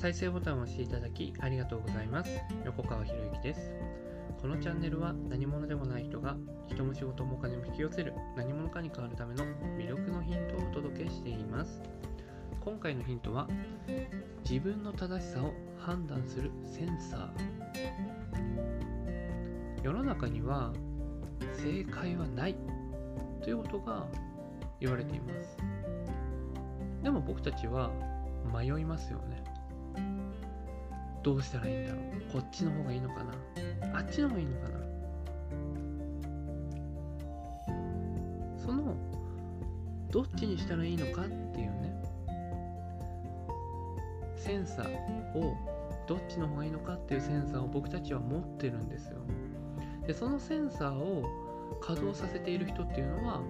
再生ボタンを押していただきありがとうございます。横川博之です。このチャンネルは何者でもない人が人も仕事もお金も引き寄せる何者かに変わるための魅力のヒントをお届けしています。今回のヒントは自分の正しさを判断するセンサー。世の中には正解はないということが言われています。でも僕たちは迷いますよね。どうしたらいいんだろう？こっちの方がいいのかな？あっちの方がいいのかな？そのどっちにしたらいいのかっていうね。センサーをどっちの方がいいのかっていうセンサーを僕たちは持ってるんですよ。でそのセンサーを稼働させている人っていうのは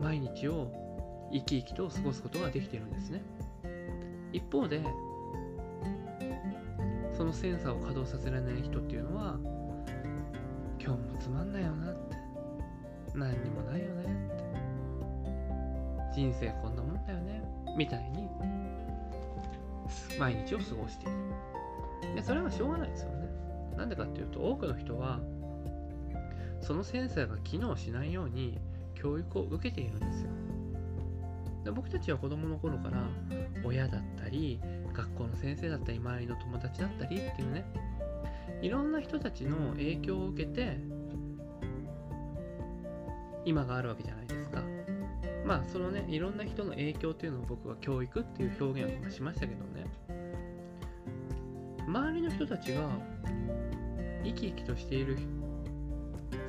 毎日を生き生きと過ごすことができてるんですね。一方でそのセンサーを稼働させられない人っていうのは今日もつまんないよなって。何にもないよねって。人生こんなもんだよね。みたいに毎日を過ごしている。でそれはしょうがないですよね。なんでかっていうと多くの人はそのセンサーが機能しないように教育を受けているんですよ。で僕たちは子供の頃から親だったり学校の先生だったり周りの友達だったりっていうねいろんな人たちの影響を受けて今があるわけじゃないですか。まあそのねいろんな人の影響っていうのを僕は教育っていう表現を今しましたけどね。周りの人たちが生き生きとしている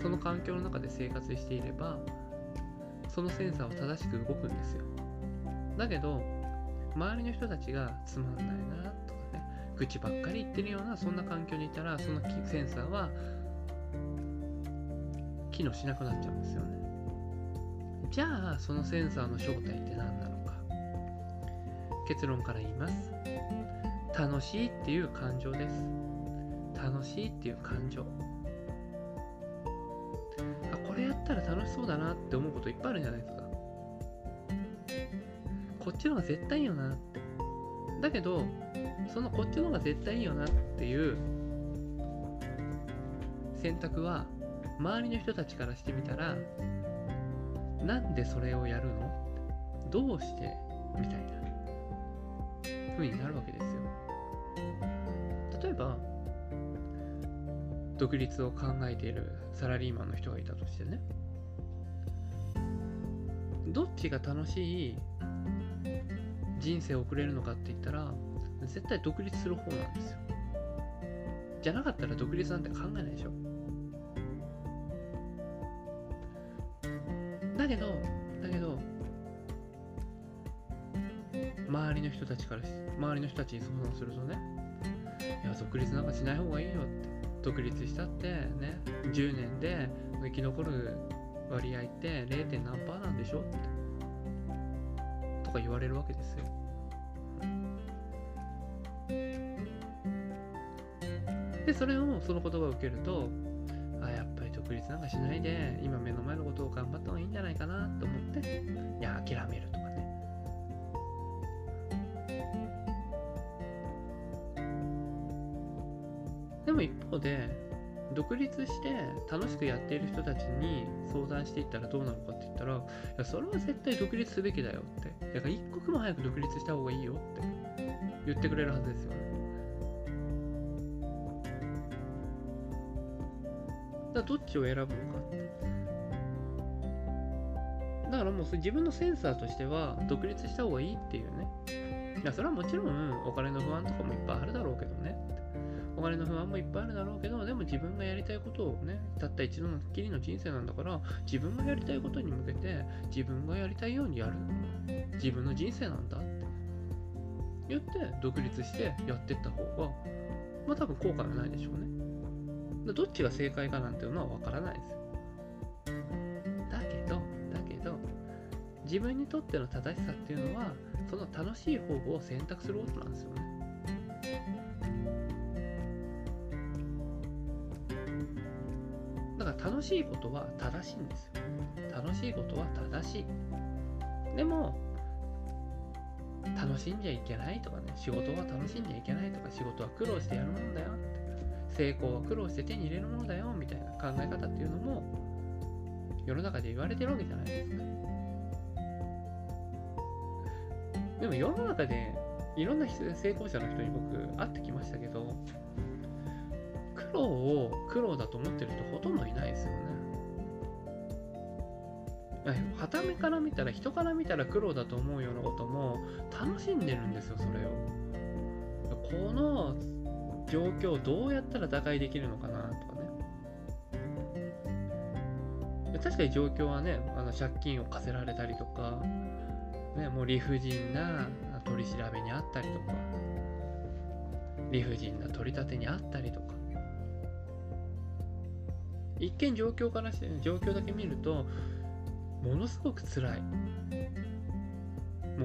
その環境の中で生活していればそのセンサーは正しく動くんですよ。だけど周りの人たちがつまんないなとかね愚痴ばっかり言ってるようなそんな環境にいたらそのセンサーは機能しなくなっちゃうんですよね。じゃあそのセンサーの正体って何なのか。結論から言います。楽しいっていう感情です。楽しいっていう感情。あこれやったら楽しそうだなって思うこといっぱいあるじゃないですか。こっちの方が絶対いいよな。ってだけどそのこっちの方が絶対いいよなっていう選択は周りの人たちからしてみたらなんでそれをやるの？どうして？みたいな風になるわけですよ。例えば独立を考えているサラリーマンの人がいたとしてね。どっちが楽しい人生を送れるのかって言ったら絶対独立する方なんですよ。じゃなかったら独立なんて考えないでしょ。だけどだけど周りの人たちから周りの人たちに相談するとねいや独立なんかしない方がいいよって。独立したってね10年で生き残る割合って 0. 何パーなんでしょって。とか言われるわけですよ。でそれをその言葉を受けるとあやっぱり独立なんかしないで今目の前のことを頑張った方がいいんじゃないかなと思っていや諦めるとかね。でも一方で独立して楽しくやっている人たちに相談していったらどうなるかったらいやそれは絶対独立すべきだよって。だから一刻も早く独立した方がいいよって言ってくれるはずですよね。だからどっちを選ぶのかって。だからもう自分のセンサーとしては独立した方がいいっていうね。いやそれはもちろんお金の不安とかもいっぱいあるだろうけどね。お金の不安もいっぱいあるだろうけどでも自分がやりたいことをねたった一度のきりの人生なんだから自分がやりたいことに向けて自分がやりたいようにやる。自分の人生なんだって。言って独立してやってった方がまあ多分後悔はないでしょうね。どっちが正解かなんていうのは分からないです。よだけどだけど自分にとっての正しさっていうのはその楽しい方法を選択することなんですよね。楽しいことは正しいんですよ。楽しいことは正しいでも楽しんじゃいけないとかね仕事は楽しんじゃいけないとか。仕事は苦労してやるもんだよ成功は苦労して手に入れるものだよみたいな考え方っていうのも世の中で言われてるわけじゃないですか。でも世の中でいろんな成功者の人に僕会ってきましたけど苦労を苦労だと思ってる人ほとんどいないですよね。はためから見たら人から見たら苦労だと思うようなことも楽しんでるんですよそれを。この状況をどうやったら打開できるのかなとかね。確かに状況はねあの借金を課せられたりとか、ね、もう理不尽な取り調べにあったりとか理不尽な取り立てにあったりとか。一見状況からして状況だけ見るとものすごく辛いも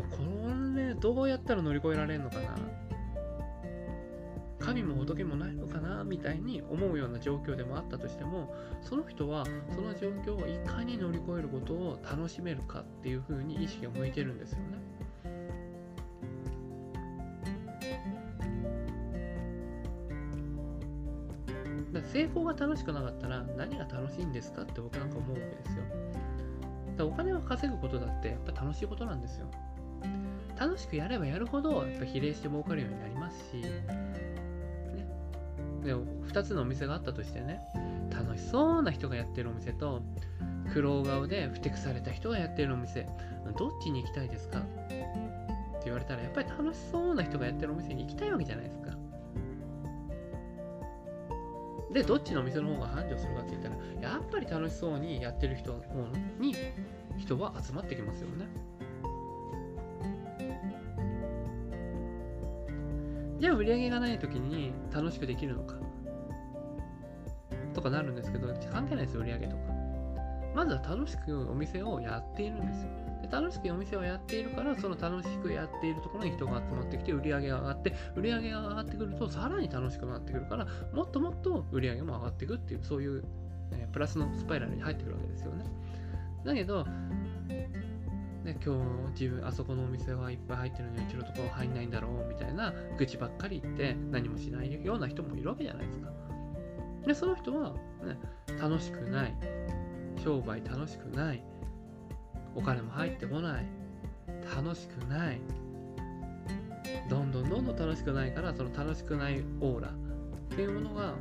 うこれどうやったら乗り越えられるのかな神も仏もないのかなみたいに思うような状況でもあったとしてもその人はその状況をいかに乗り越えることを楽しめるかっていうふうに意識が向いてるんですよね。成功が楽しくなかったら何が楽しいんですかって僕なんか思うわけですよ。だお金を稼ぐことだってやっぱ楽しいことなんですよ。楽しくやればやるほどやっぱ比例して儲かるようになりますし、ね、で2つのお店があったとしてね楽しそうな人がやってるお店と苦労顔でふてくされた人がやってるお店どっちに行きたいですかって言われたらやっぱり楽しそうな人がやってるお店に行きたいわけじゃないですか。で、どっちのお店の方が繁盛するかって言ったら、やっぱり楽しそうにやってる人の方に人は集まってきますよね。じゃあ売り上げがない時に楽しくできるのか？とかなるんですけど、関係ないですよ、売り上げとか。まずは楽しくお店をやっているんですよ。で楽しくお店をやっているからその楽しくやっているところに人が集まってきて売り上げが上がって売り上げが上がってくるとさらに楽しくなってくるからもっともっと売り上げも上がっていくっていうそういう、えプラスのスパイラルに入ってくるわけですよね。だけどね、今日自分あそこのお店はいっぱい入ってるのにうちのところ入んないんだろうみたいな愚痴ばっかり言って何もしないような人もいるわけじゃないですか。でその人は、ね、楽しくない。商売楽しくない。お金も入ってこない。楽しくない。どんどんどんどん楽しくないからその楽しくないオーラっていうものが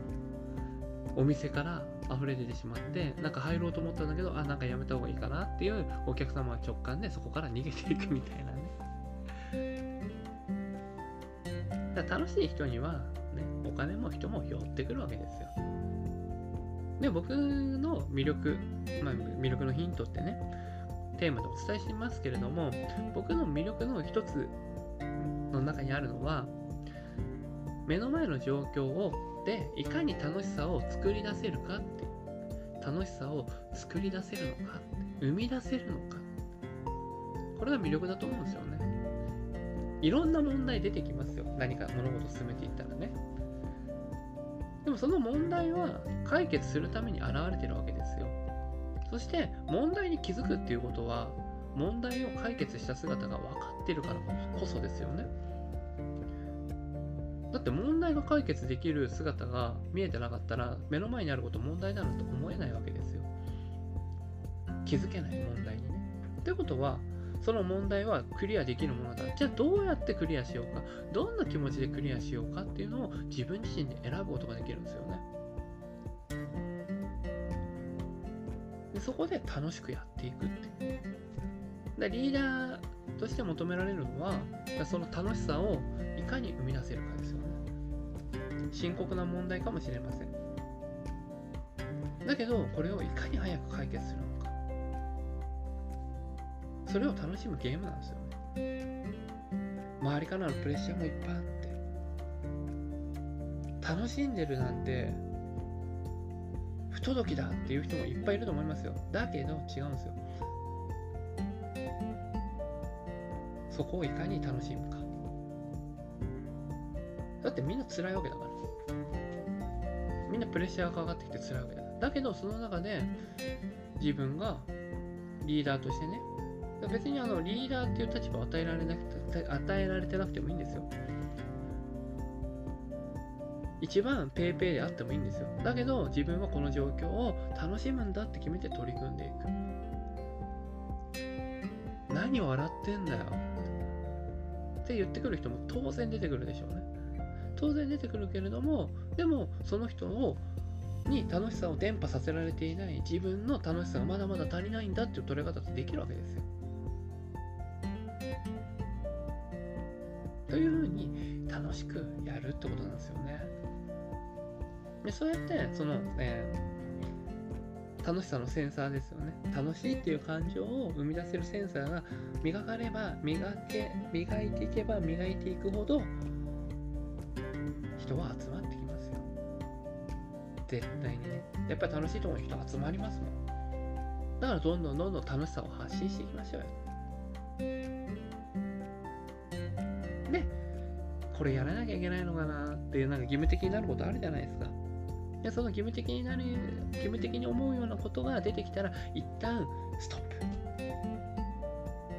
お店から溢れ出てしまってなんか入ろうと思ったんだけどあなんかやめた方がいいかなっていうお客様は直感でそこから逃げていくみたいなね。だ楽しい人には、ね、お金も人も寄ってくるわけですよ。で僕の魅力、まあ、魅力のヒントってねテーマでお伝えしますけれども僕の魅力の一つの中にあるのは目の前の状況をでいかに楽しさを作り出せるかって楽しさを作り出せるのか生み出せるのか。これが魅力だと思うんですよね。いろんな問題出てきますよ。何か物事を進めていったらね。でもその問題は解決するために現れてるわけですよ。そして問題に気づくっていうことは問題を解決した姿が分かってるからこそですよね。だって問題が解決できる姿が見えてなかったら目の前にあること問題だなんて思えないわけですよ。気づけない問題にね。ということはその問題はクリアできるものだ。じゃあどうやってクリアしようか。どんな気持ちでクリアしようかっていうのを自分自身で選ぶことができるんですよね。そこで楽しくやっていくっていう。でリーダーとして求められるのはその楽しさをいかに生み出せるかですよね。深刻な問題かもしれません。だけどこれをいかに早く解決するのか。それを楽しむゲームなんですよね。周りからのプレッシャーもいっぱいあって。楽しんでるなんて届きだっていう人もいっぱいいると思いますよ。だけど違うんですよ。そこをいかに楽しむか。だってみんな辛いわけだから。みんなプレッシャーがかかってきて辛いわけだだけどその中で自分がリーダーとしてね。別にあのリーダーっていう立場を与えられなくて与えられてなくてもいいんですよ。一番ペイペイであってもいいんですよ。だけど自分はこの状況を楽しむんだって決めて取り組んでいく。何を笑ってんだよって言ってくる人も当然出てくるでしょうね。当然出てくるけれども、でもその人をに楽しさを伝播させられていない自分の楽しさがまだまだ足りないんだっていう取れ方ってできるわけですよ。というふうに楽しくやるってことなんですよね。でそうやってその、えー、楽しさのセンサーですよね。楽しいっていう感情を生み出せるセンサーが磨かれば磨け磨いていけば磨いていくほど人は集まってきますよ。絶対にね。やっぱり楽しいところに人集まりますもん。だからどんどんどんどん楽しさを発信していきましょうよ。でこれやらなきゃいけないのかなっていうなんか義務的になることあるじゃないですか。でその義務的になる義務的に思うようなことが出てきたら一旦ストップ。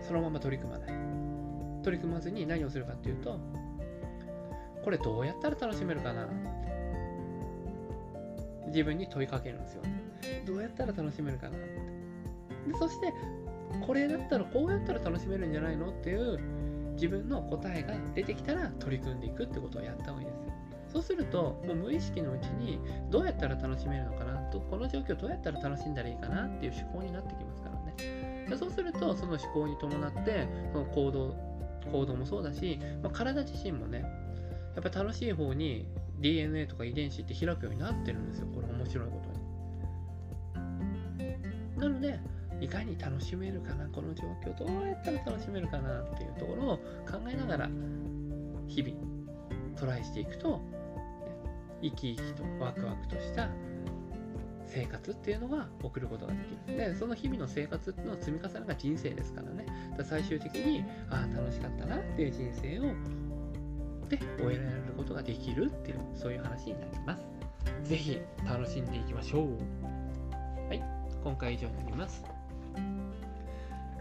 そのまま取り組まない。取り組まずに何をするかっていうとこれどうやったら楽しめるかな。自分に問いかけるんですよ。どうやったら楽しめるかなでそしてこれだったらこうやったら楽しめるんじゃないのっていう自分の答えが出てきたら取り組んでいくってことをやった方がいいですよ。そうすると、もう無意識のうちにどうやったら楽しめるのかなと、この状況どうやったら楽しんだらいいかなっていう思考になってきますからね。でそうすると、その思考に伴って、その行動、行動もそうだし、まあ、体自身もね、やっぱり楽しい方に DNA とか遺伝子って開くようになってるんですよ。これ面白いことに。なので、いかに楽しめるかな、この状況どうやったら楽しめるかなっていうところを考えながら、日々トライしていくと生き生きとワクワクとした生活っていうのが送ることができる。で、その日々の生活っていうのを積み重ねが人生ですからね。だ最終的に、ああ、楽しかったなっていう人生を、で、終えられることができるっていう、そういう話になります。ぜひ、楽しんでいきましょう。はい、今回以上になります。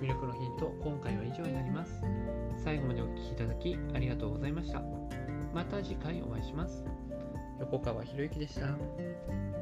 魅力のヒント今回は以上になります最後までお聴きいただきありがとうございましたまた次回お会いします。横川博之でした。